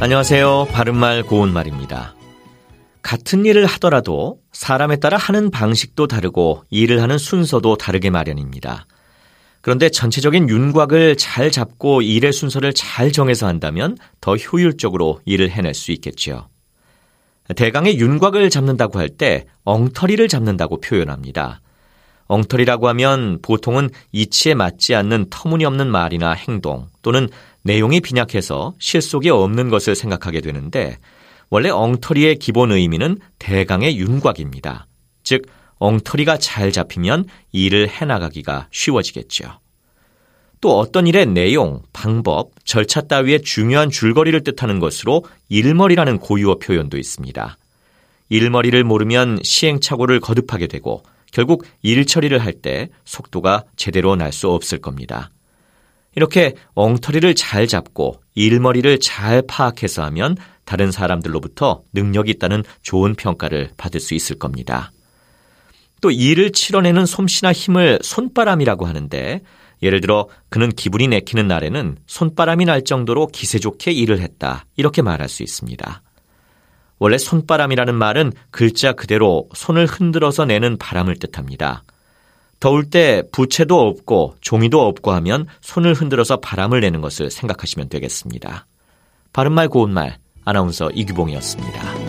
안녕하세요. 바른말 고운말입니다. 같은 일을 하더라도 사람에 따라 하는 방식도 다르고 일을 하는 순서도 다르게 마련입니다. 그런데 전체적인 윤곽을 잘 잡고 일의 순서를 잘 정해서 한다면 더 효율적으로 일을 해낼 수 있겠지요. 대강의 윤곽을 잡는다고 할 때 엉터리를 잡는다고 표현합니다. 엉터리라고 하면 보통은 이치에 맞지 않는 터무니없는 말이나 행동 또는 내용이 빈약해서 실속이 없는 것을 생각하게 되는데 원래 엉터리의 기본 의미는 대강의 윤곽입니다. 즉, 엉터리가 잘 잡히면 일을 해나가기가 쉬워지겠죠. 또 어떤 일의 내용, 방법, 절차 따위의 중요한 줄거리를 뜻하는 것으로 일머리라는 고유어 표현도 있습니다. 일머리를 모르면 시행착오를 거듭하게 되고 결국 일 처리를 할 때 속도가 제대로 날 수 없을 겁니다. 이렇게 엉터리를 잘 잡고 일머리를 잘 파악해서 하면 다른 사람들로부터 능력이 있다는 좋은 평가를 받을 수 있을 겁니다. 또 일을 치러내는 솜씨나 힘을 손바람이라고 하는데 예를 들어 그는 기분이 내키는 날에는 손바람이 날 정도로 기세 좋게 일을 했다. 이렇게 말할 수 있습니다. 원래 손바람이라는 말은 글자 그대로 손을 흔들어서 내는 바람을 뜻합니다. 더울 때 부채도 없고 종이도 없고 하면 손을 흔들어서 바람을 내는 것을 생각하시면 되겠습니다. 바른말 고운말 아나운서 이규봉이었습니다.